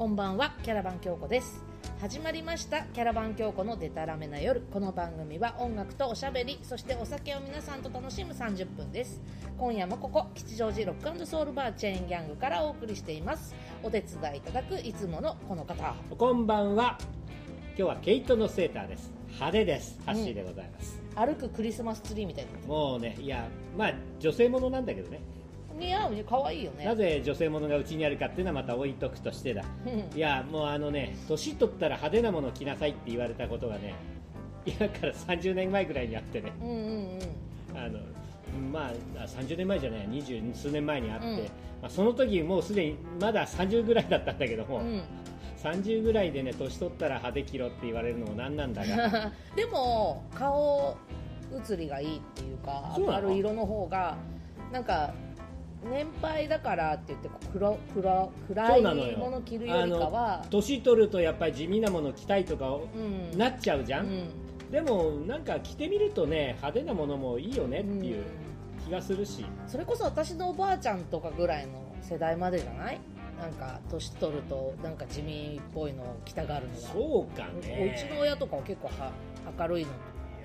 こんばんはキャラバン京子です。始まりましたキャラバン京子のデタラメな夜。この番組は音楽とおしゃべりそしてお酒を皆さんと楽しむ30分です。今夜もここ吉祥寺ロックソウルバーチェーンギャングからお送りしています。お手伝いいただくいつものこの方。こんばんは。今日はケイトのセーターです。派手です。ハッシーでございます、歩くクリスマスツリーみたいなもうねいやまあ女性ものなんだけどね似合うね。可愛いよね。なぜ女性ものがうちにあるかっていうのはまた置いとくとしてだ。うん。いやもうあのね年取ったら派手なもの着なさいって言われたことがね今から30年前ぐらいにあってね。うんうんうん。あのまああ30年前じゃない二十数年前にあって、うん。まあ、その時もうすでにまだ30ぐらいだったんだけども、うん。30ぐらいでね年取ったら派手着ろって言われるのもなんなんだが。でも顔写りがいいっていうか明るい色の方がなんか年配だからって言って黒黒暗いもの着るよりかは年取るとやっぱり地味なもの着たいとかうん。なっちゃうじゃん、うん。でもなんか着てみるとね派手なものもいいよねっていううん気がするし、それこそ私のおばあちゃんとかぐらいの世代までじゃない？なんか年取るとなんか地味っぽいのを着たがるのが。そうかね。うちの親とかは結構は明るいの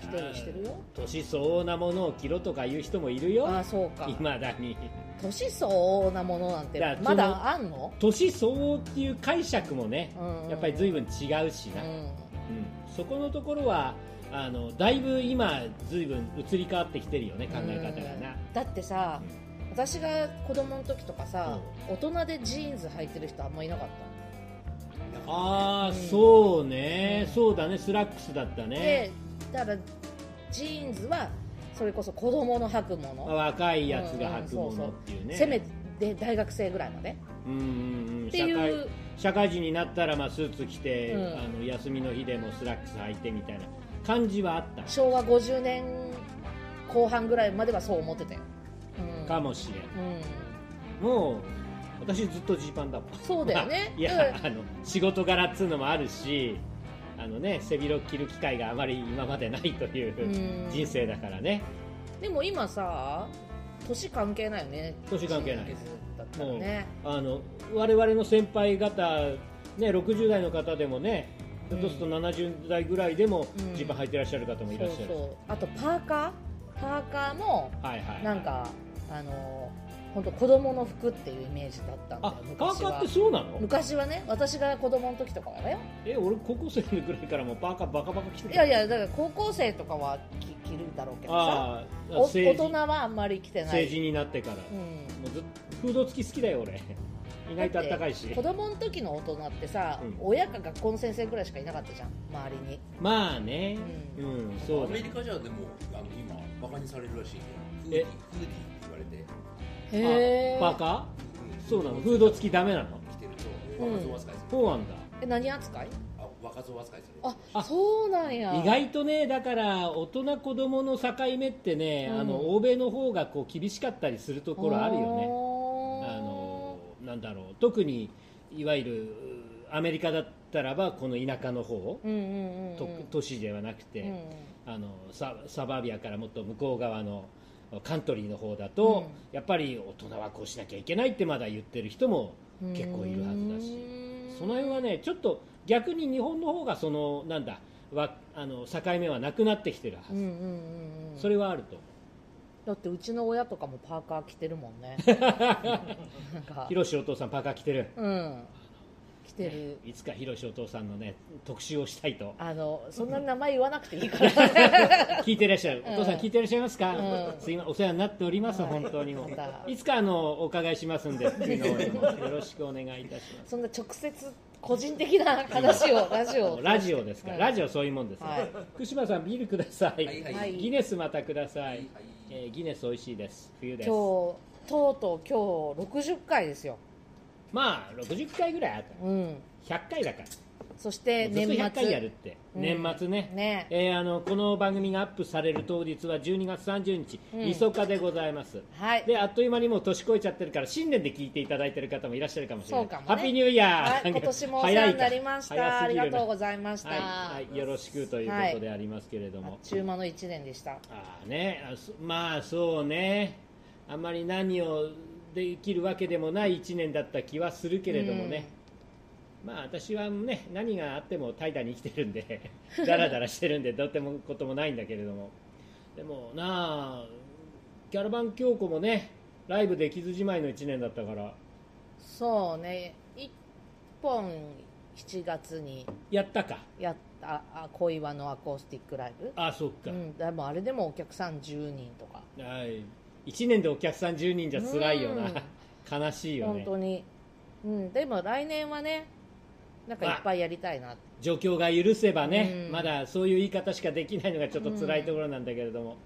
着てるしてるよ。年相応なものを着ろとか言う人もいるよ。ああそうか。いまだに。年相応なものなんてまだあんの？年相応っていう解釈もねうん。やっぱり随分違うしな、うん。うん。そこのところはあのだいぶ今随分移り変わってきてるよね考え方がな、だってさ、私が子供の時とかさ、大人でジーンズ履いてる人あんまいなかっああ、うん。そうね、うん。そうだね。スラックスだったた、ねでだからジーンズはそれこそ子供の履くもの、若いやつが履くものっていうね、せめて大学生ぐらいまで。うんうんうん。って社会いう。社会人になったらまあスーツ着て、うん。あの休みの日でもスラックス履いてみたいな感じはあった。昭和50年後半ぐらいまではそう思ってたよ、うん、かもしれうん。んもう私ずっとジーパンだもん。そうだよね。いやあの仕事柄っつうのもあるしあのね背広着る機会があまり今までないといううん。人生だからね。でも今さ年関係ないよね。年関係ない。だったらもうねあの我々の先輩方、ね、60代の方でもねひょっとすると70代ぐらいでもうん。ジーパン履いてらっしゃる方もいらっしゃる、そうそう。あとパーカー？パーカーもはいはい。なんかあの本当子供の服っていうイメージだったんだあよパーカー昔はってそうなの？昔はね私が子供の時とかはね。え俺高校生ぐらいからもうパーカーバカバカ着てたいやいやだから高校生とかは着着るだろうけどさ。大成人人はあんまり着てない。成人になってから、うん。もうずっフード付き好きだよ俺。意外とあったかいし。子供の時の大人ってさ、うん。親か学校の先生ぐらいしかいなかったじゃん周りに。まあね。ううん、そうだアメリカじゃでもあの今バカにされるらしいよフーデえィーフーディーって言われてへえあパーカー？そうなの？フード付きダメなの？着てると若造扱いする、そうなんだ。え何扱い？あ若造扱いする。ああそうなんや。意外とねだから大人子供の境目ってね、うん。あの欧米の方がこう厳しかったりするところあるよね。ねあのなんだろう。特にいわゆるアメリカだったらばこの田舎の方、うんうんうんうん。と都市ではなくて、うんあのササバービアからもっと向こう側のカントリーの方だと、やっぱり大人はこうしなきゃいけないってまだ言ってる人も結構いるはずだし。うん。その辺はねちょっと逆に日本の方がそのなんだわあの境目はなくなってきてるはず、うんうんうんうん。それはあるとだってうちの親とかもパーカー着てるもんね。なんか。ひろしお父さんパーカー着てる。うん着てる。いつかひろしお父さんのね特集をしたいと。あのそんな名前言わなくていいから。聞いてらっしゃる、うん。お父さん聞いてらっしゃいますか、うん。すいまお世話になっております、はい本当にもいつかあのお伺いしますんで福井の方にもよろしくお願いいたします。そんな直接個人的な話を ラジオ。ラジオですか？ら、うんラジオそういうもんです、はい。福島さんビールください、はいはい。はいギネスまたください、はいはい。えーギネス美味しいです。冬です。今日とうとう今日60回ですよまあ60回ぐらいあったうん。100回だから。そしてずっと年100回やる末って、うん。年末ね。ね。えーあのこの番組がアップされる当日は12月30日、うん。みそかでございます。はい。であっという間にもう年越えちゃってるから新年で聞いていただいてる方もいらっしゃるかもしれない。そうかもね。ハッピーニューイヤー、はい。今年もお世話になりました。あ早すぎるなりがとうございました、はい、はい、よろしくということでありますけれども、あっちゅう間の1年でした。ああね。あそまあそうね。あんまり何をできるわけでもない1年だった気はするけれどもね、まあ私はね何があっても怠惰に生きてるんでだらだらしてるんでどうってもこともないんだけれども。でもなあキャラバン京子もねライブできずじまいの1年だったから。そうね。1本7月に。やったか。やった。あ小岩のアコースティックライブ。あそっか、うん、でもあれでもお客さん10人とか。はい1年でお客さん10人じゃ辛いよな、悲しいよ本ね当に、うん、でも来年はねなんかいっぱいやりたいな。状況が許せばね、うん。まだそういう言い方しかできないのがちょっと辛いところなんだけれども、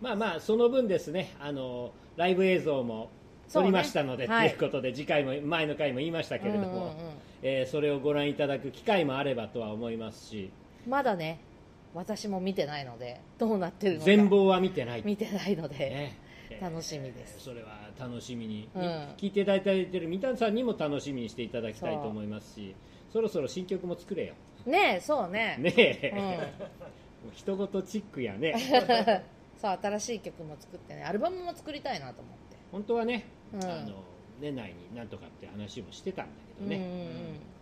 まあまあその分ですねあのライブ映像も撮りましたので、そうねということで次回も前の回も言いましたけれども、うんうんうん。えーそれをご覧いただく機会もあればとは思いますし。まだね私も見てないのでどうなってるのか。全貌は見てない、見てないので、ね。えー楽しみです。それは楽しみに、うん。聞いていただいている三谷さんにも楽しみにしていただきたいと思いますしそろそろ新曲も作れよ。ねえそうね。ねえ、うん。もう一言チックやね。そう新しい曲も作ってねアルバムも作りたいなと思って。本当はね、うん。あの年内になんとかって話もしてたんだけどね、うんうん。うん。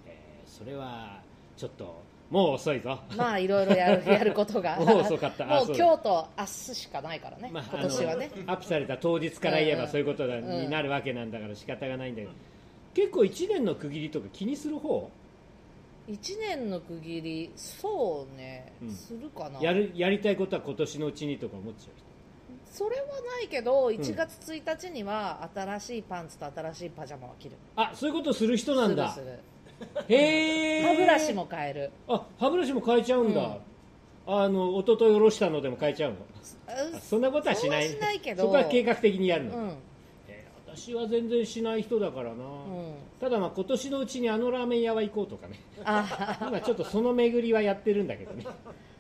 えーそれはちょっともう遅いぞ、まあいろいろやるやることが。もう遅かった。あもう。今日と明日しかないからね、まあ今年はね。アップされた当日から言えばうん。そういうことになるわけなんだから仕方がないんだけど、結構1年の区切りとか気にする方？1年の区切りそうね、うん。するかな。やるやりたいことは今年のうちにとか思っちゃう人？それはないけど1月1日には新しいパンツと新しいパジャマは着る。あそういうことする人なんだ。するするへえ歯ブラシも変える。あ歯ブラシも変えちゃうんだ、うん。あの一昨日おろしたのでも変えちゃうの。そんなことはしない。そうはしないけど。そこは計画的にやるの、うん。えー私は全然しない人だからな、うん。ただまあ今年のうちにあのラーメン屋は行こうとかね。あ今ちょっとその巡りはやってるんだけどね。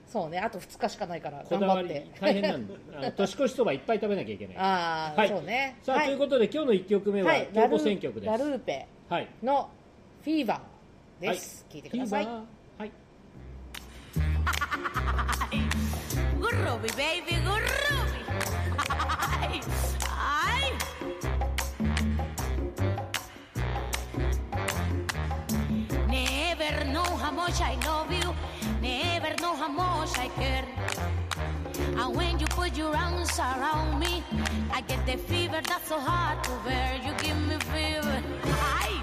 そうね。あと2日しかないからこだわり頑張って。大変なんだ。年越しそばいっぱい食べなきゃいけない。ああ、はい。そうね。さあ、はい。ということで今日の1曲目ははい。京子選曲です。ラルーペはい。のフィーバーです、聞いてくださいフィーバーはい Groovy, baby, groovy. Ay. Never know how much I love you. Never know how much I care. And when you put your arms around me, I get the fever that's so hard to bear. You give me fever. Ay.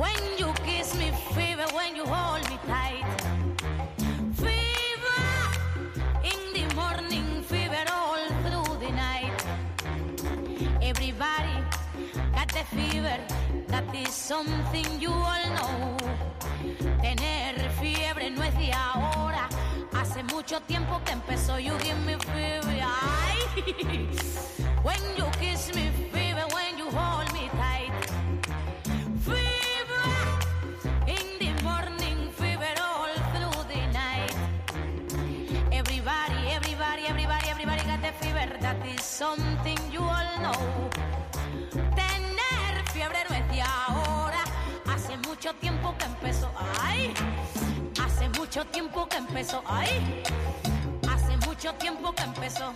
When you kiss me, fever. When you hold me tight. Fever in the morning, fever all through the night. Everybody got the fever, that is something you all know. Tener fiebre no es de ahora, hace mucho tiempo que empezó. You give me fever, ay. When you kiss me, fever, when you hold something you all know. Tener fiebre no es de ahora. Hace mucho tiempo que empezó. Ay, hace mucho tiempo que empezó. Ay, hace mucho tiempo que empezó.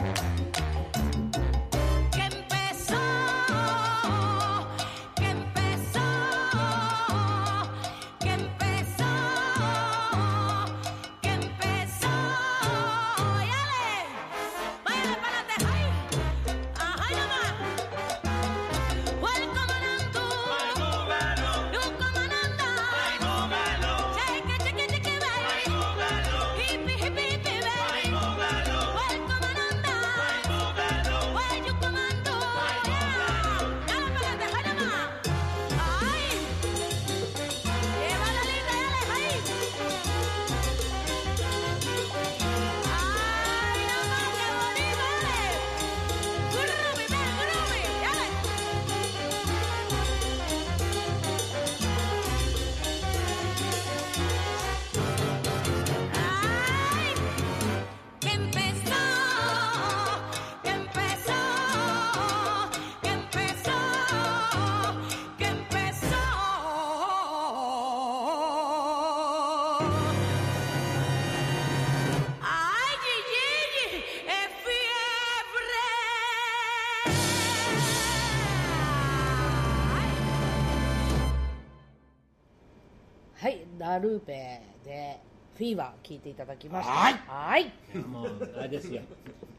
ラルーペでフィーバー聞いていただきました。はい。はい。もうあれですよ。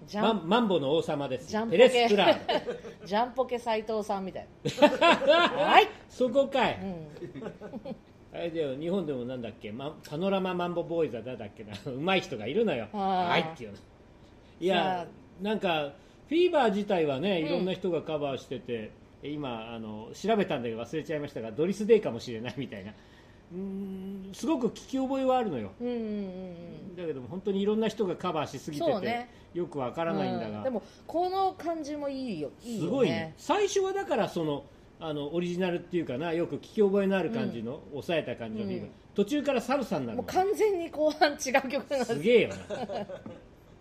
ジャンマンマンボの王様ですジャンポテレスケプラン。ジャンポケ斎藤さんみたいな。はい、そこかい、うん、あれだよ日本でもなんだっけ、ま、パノラママンボボーイズは誰だっけな？うまい人がいるのよ。あーはいっていうの。いさやなんかフィーバー自体はねうん。いろんな人がカバーしてて、今あの調べたんだけど忘れちゃいましたがドリス・デイかもしれないみたいなうーんすごく聞き覚えはあるのよ。うんうんうんだけども本当にいろんな人がカバーしすぎてて、ね。よくわからないんだが、うん。でもこの感じもいいよ。いいよ、ね、すごいね。最初はだからそのあのオリジナルっていうかなよく聞き覚えのある感じの、抑えた感じのうん。途中からサルサになるの。もう完全に後半違う曲なんです。すげえよな。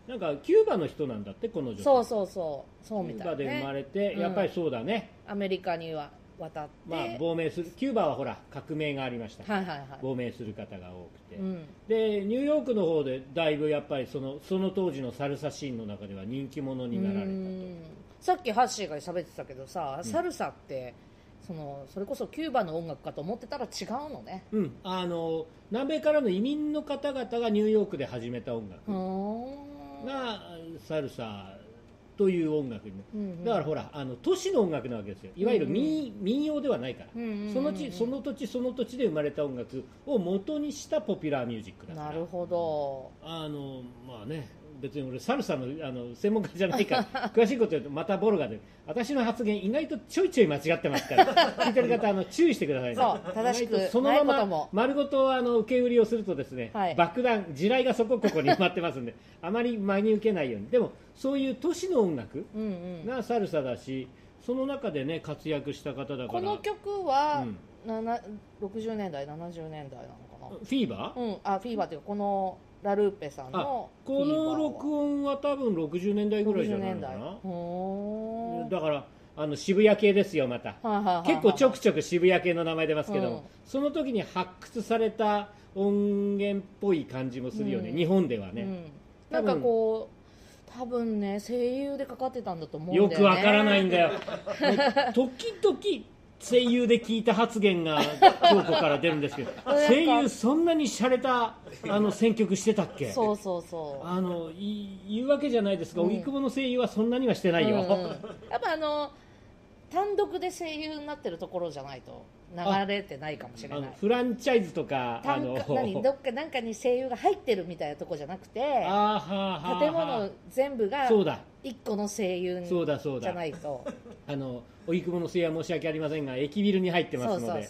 なんかキューバの人なんだってこの女そうそうそう。そうみたいキューバで生まねれて、うん。やっぱりそうだね、アメリカには渡って、まあ、亡命するキューバはほら革命がありました、はいはいはい。亡命する方が多くて、うん。でニューヨークの方でだいぶやっぱりそのその当時のサルサシーンの中では人気者になられたと。うん。さっきハッシーが喋ってたけどさ、サルサってそのそれこそキューバの音楽かと思ってたら違うのね。うん、あの南米からの移民の方々がニューヨークで始めた音楽。がサルサという音楽に、うんうん。だからほらあの都市の音楽なわけですよ。いわゆる民,、民謡ではないから、うんうんうんうん。その地その土地その土地で生まれた音楽を元にしたポピュラーミュージックだから。なるほど。あのまあね別に俺サルサのあの専門家じゃないから 詳しいこと言うとまたボロが出る。私の発言意外とちょいちょい間違ってますから。聞いてる方あの注意してくださいね。そう正しくそのままも。丸ごとあの受け売りをするとですね、はい。爆弾地雷がそこここに埋まってますんであまり真に受けないように。でもそういう都市の音楽がサルサだしその中でね活躍した方だから。この曲は、うん。なな60年代70年代なのかフィーバー、なうん。あフィーバーっていうかこのラルーペさんあのこの録音は多分60年代ぐらいじゃ60ないのかな。だからあの渋谷系ですよまた。はいはいはいはい結構ちょくちょく渋谷系の名前出ますけども、うん。その時に発掘された音源っぽい感じもするよね、うん。日本ではね、うん、なんかこう多分ね声優でかかってたんだと思うんだよね。よくわからないんだよ。時々声優で聞いた発言が京子から出るんですけど か。声優そんなに洒落たあの 選曲してたっけ？そうそうそう。あのい言うわけじゃないですが、うん。荻窪の声優はそんなにはしてないよ、うん。うんやっぱあの単独で声優になってるところじゃないと流れてないかもしれない。フランチャイズとかあの何？どっかなんかに声優が入ってるみたいなとこじゃなくてあーはあはあはあ建物全部がそうだ。一個の声優そうだそうだ。じゃないと。あの荻窪の声優は申し訳ありませんが駅ビルに入ってますので。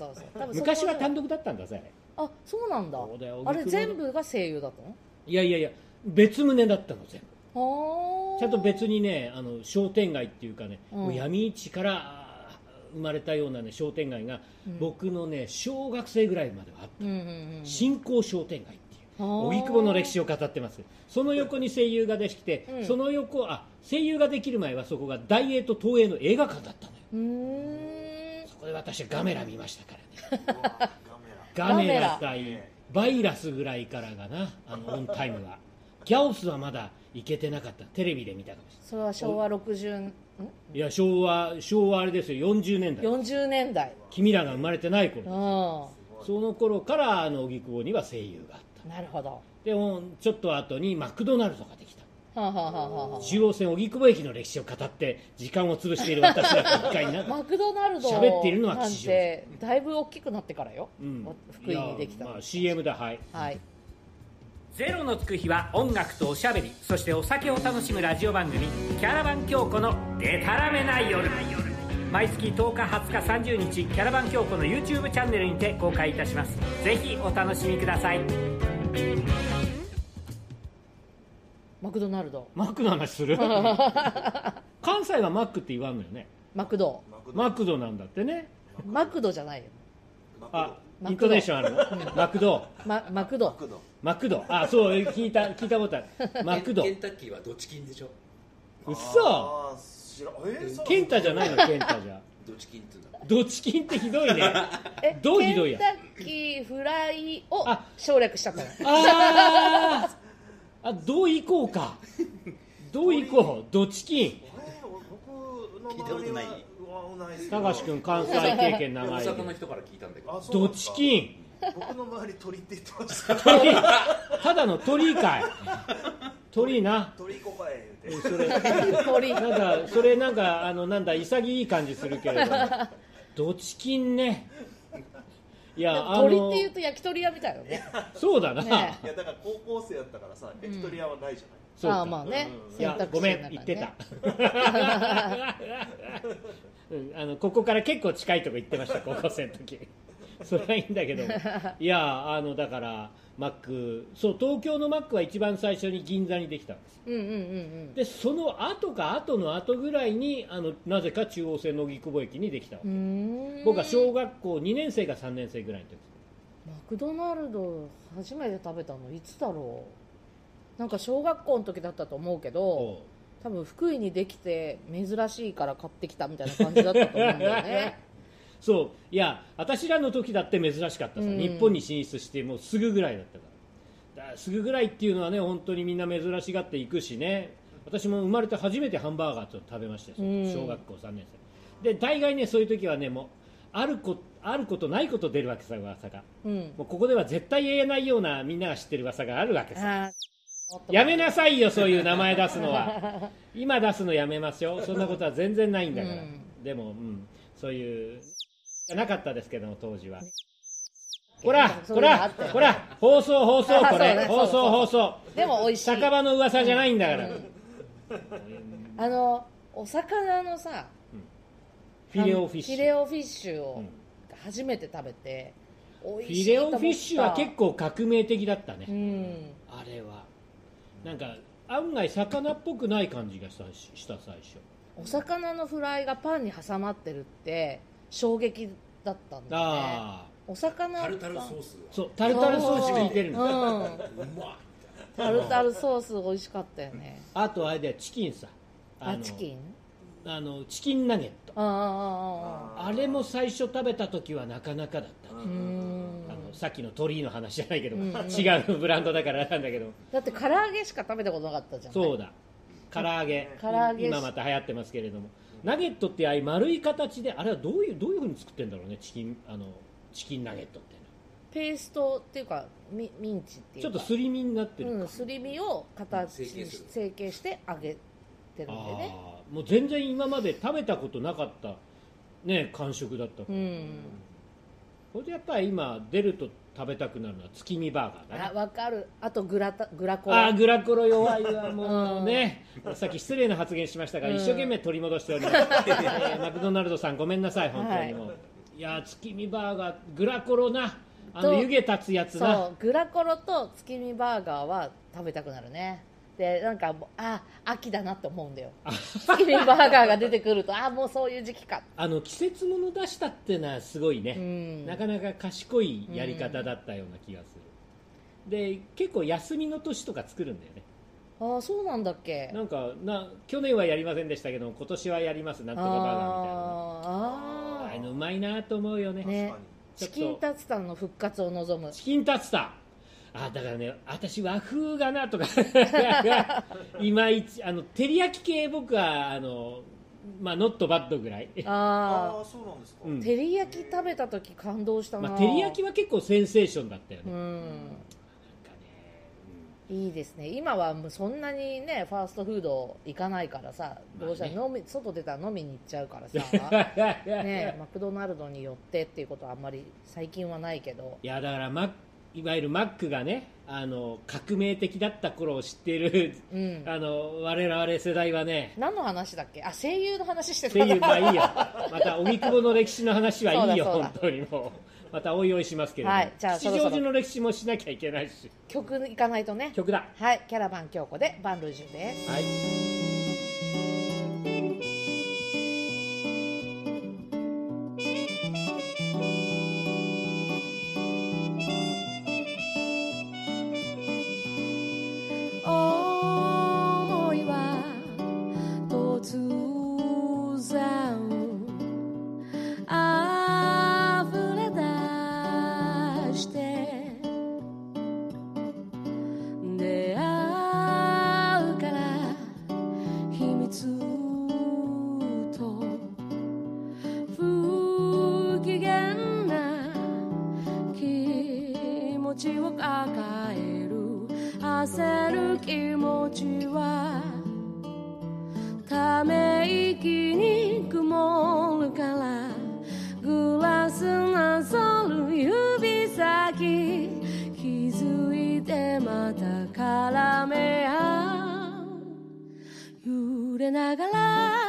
昔は単独だったんだぜ。あそうなんだ。あれ全部が声優だったの？いやいやいや別棟だったの全部はあ。ちゃんと別にねあの商店街っていうかね、うん。闇市からあ生まれたようなね商店街が、うん。僕のね小学生ぐらいまではあった、うんうんうん新興商店街っていう荻窪の歴史を語ってます。その横に声優ができて、うん。その横あ声優ができる前はそこが大英と東映の映画館だったそこで私はガメラ見ましたからね。ガ ガメラガ対バイラスぐらいからがなあの オンタイムは。ギャオスはまだ行けてなかった。テレビで見たかもしそれは昭和60ん？れないいや昭和昭和あれですよ。40年代。40年代。君らが生まれてないうん。頃その頃からあの荻窪には声優があった。なるほど。はでもちょっと後にマクドナルドができた。あ、はあはあはあは中央線荻窪駅の歴史を語って時間を潰している私らが一回なあ、マクドナルド喋っているのは吉祥てだいぶ大きくなってからよ、うん。福井にできたまあ、CM だはい。はい。ゼロのつく日は音楽とおしゃべりそしてお酒を楽しむラジオ番組「キャラバン京子のデタラメな夜」毎月10日20日30日キャラバン京子の YouTube チャンネルにて公開いたします。ぜひお楽しみくださいマクドナルド。マックの話する？関西はマックって言わんのよね。マクド。マクドなんだってね。マクドじゃないよ。あマクド。イントネーションあるの？マクド。ママクド。クド。マクド。あそう聞いた聞いたことある。マクド。ケンタッキーはドチキンでしょ？うっそあー知らえーそうケンタじゃないの？ケンタじゃ。ドチキンって言うんだドチキンってひどいね。えどうひどいや？ケンタッキーフライをあ省略したのあーあどう行こうか。どう行こう。ドチキンえー僕の聞いたことない。周りはうわないですけど高橋君関西経験大長い。阪の人から聞いたんだけど。ドあそうなん僕の周り鳥って言ってました。鳥ただの鳥居かい。鳥居な。鳥行こかえ言うて。それ。鳥なんかそれなんかあのなんだ潔い感じするけれども。ドチキンねいでや鳥って言うのと焼き鳥屋みたいよね。そうだな、ねいやだから高校生やったからさ焼き鳥屋はないじゃない、そうかああまあね。うん。いやごめん言ってねた、うん、あのここから結構近いとこ行ってました高校生の時 それはいいんだけど いやあのだからマックそう東京のマックは一番最初に銀座にできたんです。うんうんうんうん。でその後か後の後ぐらいにあのなぜか中央線の荻窪駅にできたわけ。僕は小学校2年生か3年生ぐらいの時。マクドナルド初めて食べたのいつだろう。なんか小学校の時だったと思うけど多分福井にできて珍しいから買ってきたみたいな感じだったと思うんだよね そう。いや私らの時だって珍しかったさ、うん。日本に進出してもうすぐぐらいだったから。だすぐぐらいっていうのはね本当にみんな珍しがっていくしね。私も生まれて初めてハンバーガーと食べましたよ、うん。小学校3年生。で大概ねそういう時はねもうあるこあることないこと出るわけさ噂が。うん。もうここでは絶対言えないようなみんなが知ってる噂があるわけさ。やめなさいよそういう名前出すのは。今出すのやめますよ。そんなことは全然ないんだから、うん。でも、うん、そういうじゃなかったですけども当時は。ほらほらほら放送放送あこれ。放送放送。でも美味しい。酒場の噂じゃないんだから、あのお魚のさフィレオフィッシュ。フィレオフィッシュをうん。初めて食べて美フィレオフィッシュは結構革命的だったね、うん。あれは。なんか案外魚っぽくない感じがしたした最初。お魚のフライがパンに挟まってるって衝撃だったんだよね。ああ。お魚。タルタルソースそうタルタルソース効いてるんですうん。がうまい。タルタルソース美味しかったよね。あとあれだよチキンさ。のあチキン？あのチキンナゲット。あああああれも最初食べた時はなかなかだった。ね、うーん。あのさっきの鳥居の話じゃないけど、うん。違うブランドだからなんだけど。だって唐揚げしか食べたことなかったじゃん。そうだ。唐揚げ。唐揚げ。今また流行ってますけれどもナゲットってああいう丸い形であれはどういうどういうふうに作ってるんだろうねチキンあのチキンナゲットっていうのペーストっていうかミミンチっていうか。ちょっとすり身になってるか、うん、すり身を形に成形して揚げてるんでね。もう全然今まで食べたことなかったね感触だった、うん。これでやっぱり今出ると食べたくなるのは月見バーガーだあねわかる。あとグラタグラコあーグラコロ弱いわもうね、さっき失礼な発言しましたが、うん。一生懸命取り戻しております、えーマクドナルドさんごめんなさい本当にもう、い、やー月見バーガーグラコロな。あのと湯気立つやつな。そうグラコロと月見バーガーは食べたくなるねでなんかもうあ秋だなって思うんだよ。月見バーガーが出てくるとあもうそういう時期か。あの季節もの出したっていうのはすごいね、うん。なかなか賢いやり方だったような気がする、で結構休みの年とか作るんだよね。あそうなんだっけ。なんかな去年はやりませんでしたけど今年はやりますなんとかバーガーみたいな。のあああいうーのうまいなと思うよね。ね。チキンタツタの復活を望む。チキンタツタあだからね私和風がなとか。いまいちあの照り焼き系僕はあのまあノットバッドぐらい、あああそうなんですか、うん。あ照り焼き食べた時感動したな、まあ、照り焼きは結構センセーションだったよね、うなん。かんねいいですね。今はもうそんなにねファーストフード行かないからさどうしたら外出たら飲みに行っちゃうからさ。ねマクドナルドに寄ってっていうことはあんまり最近はないけど。いやだからマッいわゆるマックがねあの革命的だった頃を知っているうん。あの我々世代はね何の話だっけ？あ声優の話してた。いうまあいいよ。また荻窪の歴史の話はいいよ本当にもう。またおいおいしますけれども、はいじゃあ吉祥寺の歴史もしなきゃいけないし。曲行かないとね。曲だ。はいキャラバン京子でバンルージュです。はいため息に曇るからグラスなぞる指先気づいてまた絡め合う。揺れながら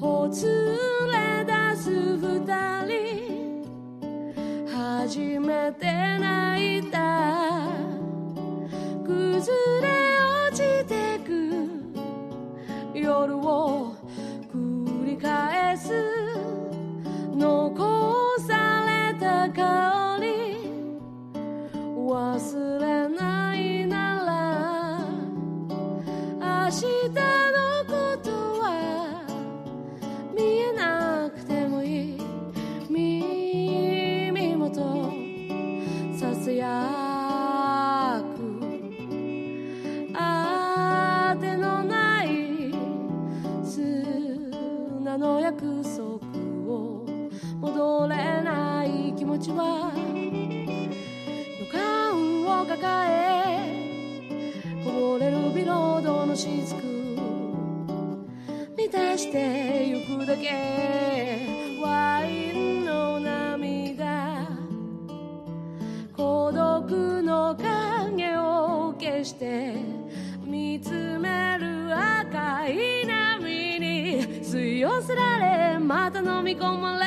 ほつれ出す二人。初めて泣いた夜をけワインの涙孤独の影を消して見つめる赤い波に吸い寄せられまた飲み込まれ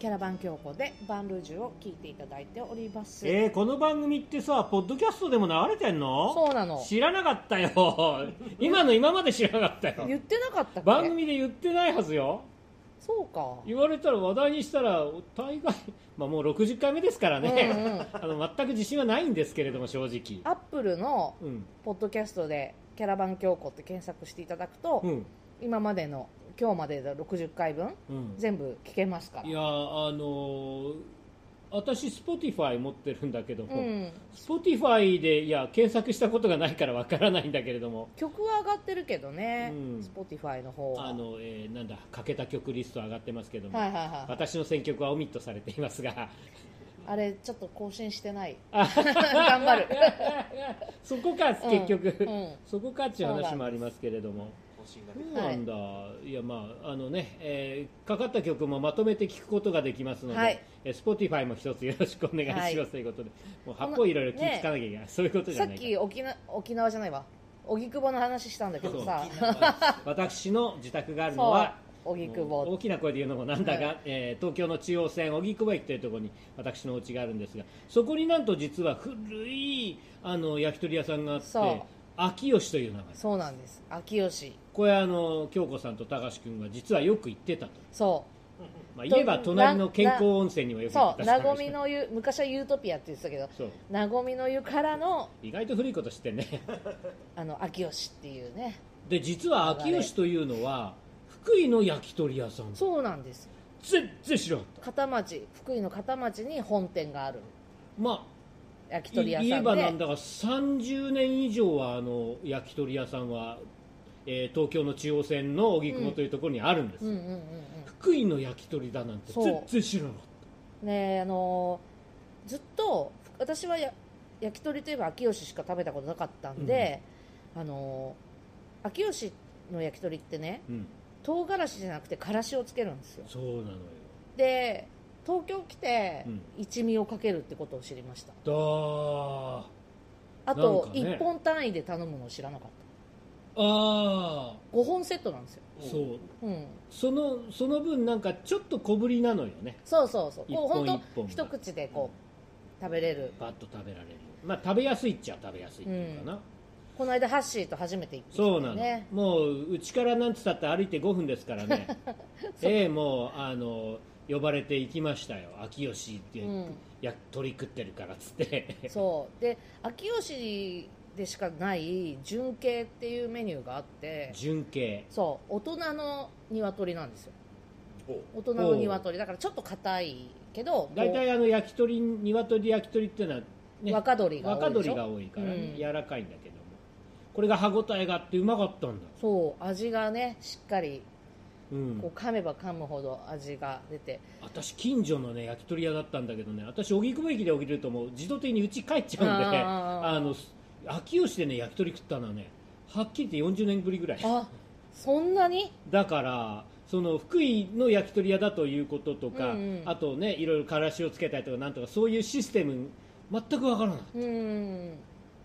キャラバン京子でバンルージュを聞いていただいております、えー、この番組ってさポッドキャストでも流れてんの？そうなの。知らなかったよ。今の今まで知らなかったよ。言ってなかったっけ？番組で言ってないはずよ。そうか。言われたら話題にしたら大概、まあ、もう60回目ですからね、うんうん。あの全く自信はないんですけれども正直。アップルのうん。ポッドキャストで「キャラバン京子」って検索していただくと、うん。今までの今日までの60回分？うん。全部聞けますから。いやあのー私 Spotify 持ってるんだけども、うん。Spotify でいや検索したことがないからわからないんだけれども。曲は上がってるけどね、うん。Spotify の方は。あの、えーなんだかけた曲リスト上がってますけども、はいはいはい私の選曲はオミットされていますが。あれちょっと更新してない？あ頑張る。そこか結局、うんうん。そこかっていう話もありますけれども針がそうなんだ、い、やまああのね、えーかかった曲もまとめて聞くことができますので、はいえー、Spotify も一つよろしくお願いします、はいということでもう八方いろいろ気ぃつかなきゃいけない、そういうことじゃないかき沖縄沖縄じゃないわ荻窪の話したんだけどさ私の自宅があるのは荻窪大きな声で言うのもなんだが、はいえー東京の中央線荻窪駅というところに私のお家があるんですがそこになんと実は古いあの焼き鳥屋さんがあって秋吉という名前。そうなんです。秋吉。これあの京子さんと高橋君は実はよく行ってたと、そまあ、言えば隣の健康温泉にもようく行ってたそう。なごみの湯昔はユートピアって言ってたけどそう。なごみの湯からの意外と古いこと知ってんね。あの秋吉っていうね。で実は秋吉というのは福井の焼き鳥屋さん。そうなんです。全然知らなかった。片町福井の片町に本店がある。ま焼き鳥屋さんで。ばなんだか30年以上はあの焼き鳥屋さんは、えー東京の中央線の荻窪というところにあるんです、うんうんうんうん福井の焼き鳥だなんて全然知らなかっねあのーずっと私はや焼き鳥といえば秋吉しか食べたことなかったんで、あのー秋吉の焼き鳥ってねた、うん、唐辛子じゃなくてからしをつけるんですよ。そうなのよ。で東京来てうん。一味をかけるってことを知りました。だー。あとね。1本単位で頼むのを知らなかっあた5本セットなんですよ、ーそう。うん、そのその分なんかちょっと小ぶりなのよね。そうそうそう。一本こう本当一口でこう食べれる。パッと食べられる。まあ食べやすいっちゃ食べやすいっていうかな、この間ハッシーと初めて行ってきそうなの、たねもううちからなんつったって歩いて5分ですからね。ええもうあの呼ばれて行きましたよ。秋吉って、うん。や鳥食ってるからっつって。そう。で秋吉でしかない純系っていうメニューがあって。純系。そう。大人の鶏なんですよ。お。大人の鶏。だからちょっと硬いけど大体あの焼き鳥鶏焼き鳥っていうのは、ね、若鶏が多いでしょ？若鶏が多いからね、うん。柔らかいんだけども。これが歯ごたえがあってうまかったんだ、そう。味がねしっかりうん。こう噛めば噛むほど味が出て。私近所のね焼き鳥屋だったんだけどね私荻窪駅で降りるともう自動的に家帰っちゃうんであの秋吉でね焼き鳥食ったのはねはっきり言って40年ぶりぐらい。あそんなに？だからその福井の焼き鳥屋だということとか、うんうん。あとねいろいろからしをつけたりとかなんとかそういうシステム全くわからないうん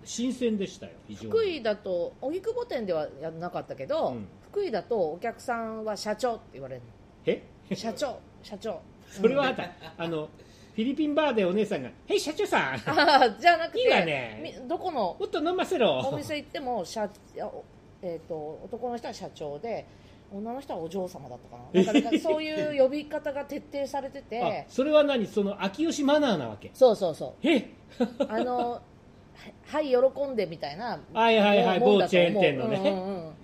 新鮮でしたよ福井だと荻窪店ではやらなかったけど、うん福井だとお客さんは社長って言われるえ？の社長社長。それはあった、あのフィリピンバーでお姉さんが「へい社長さん。じゃなくていいわね。みどこの？もっと飲ませろ。お店行っても社、えー、と男の人は社長で女の人はお嬢様だったかな。なんかそういう呼び方が徹底されてあてそれは何？その秋吉マナーなわけ？そうそうそう。え？あのははい喜んでみたいなはいはいはい某チェーン店のね。うんうんうん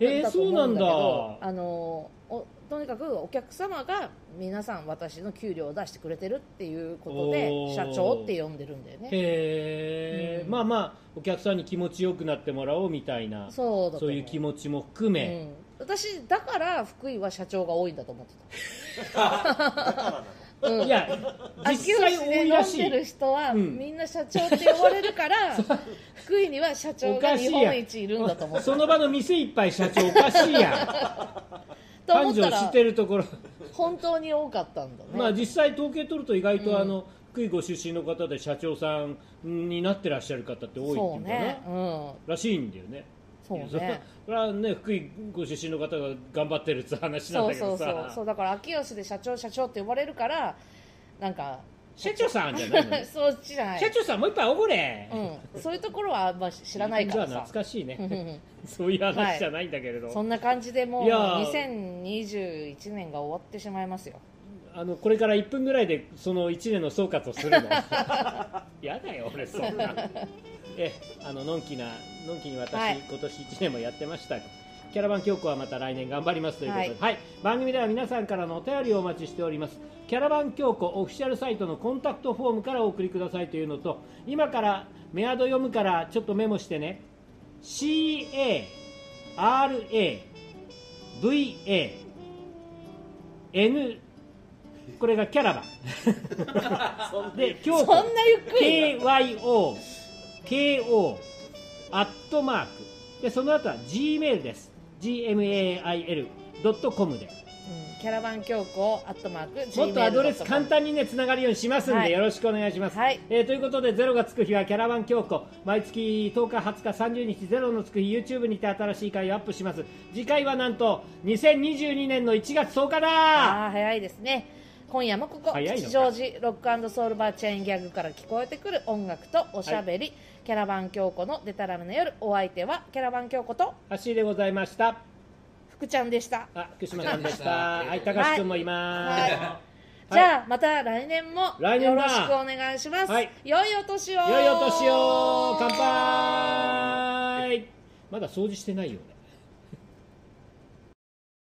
えーだと思そうなんだ。けどあのおとにかくお客様が皆さん私の給料を出してくれてるっていうことで社長って呼んでるんだよね。へえ、うん。まあまあお客さんに気持ちよくなってもらおうみたいなそうそういう気持ちも含め、うん。私だから福井は社長が多いんだと思ってだからなのた、うん。いや実際多いらしい飲んでる人は、うん。みんな社長って呼ばれるから 福井には社長が日本一いるんだと思ってその場の店いっぱい社長おかしいやとん。繁盛思ったらしてるところ。本当に多かったんだね、まあ実際統計取ると意外とうん。あの、福井ご出身の方で社長さんになってらっしゃる方って多いっていうかな、ね、うん、らしいんだよねそうね。そ れはね福井ご出身の方が頑張ってるって話なんそうだけどさ。そうそうそう。だから秋吉で社長社長って呼ばれるからなんか社長さんじゃない そっちじゃない。社長さんもう一杯おごれ、うん、そういうところはま知らないからさ。懐かしいね。うん そういう話じゃないんだけれど、そんな感じでもういやー。2021年が終わってしまいますよ。あのこれから1分ぐらいでその1年の総括をするの。やだよ俺そんなえあののんきなのんきに私、はい。今年1年もやってました。キャラバン教皇はまた来年頑張りますということで、ははい。番組では皆さんからのお便りをお待ちしております。キャラバン教皇オフィシャルサイトのコンタクトフォームからお送りくださいというのと今からメアド読むからちょっとメモしてね。CARAVAN これがキャラバ。ンで京子。そんなゆっくり KYOKO アットマークでその後は G メールです gmail.com で。うんキャラバン教皇アットマークもっとアドレス簡単にねつながるようにしますんで、はい。よろしくお願いします、はい。えーということでゼロがつく日はキャラバン教皇毎月10日20日30日ゼロのつく日 YouTube にて新しい回をアップします。次回はなんと2022年の1月10日だ。ああ早いですね今夜もここ吉祥寺ロックソウルバーチェーンギャグから聞こえてくる音楽とおしゃべり、キャラバン京子のデタラメな夜お相手はキャラバン京子と。足でございました。福ちゃんでした。あ福島さんでした。はい高橋君もいます、はい。じゃあまた来年も来年だよろしくお願いします、はい。良いお年を。良いお年を。乾杯。まだ掃除してないよね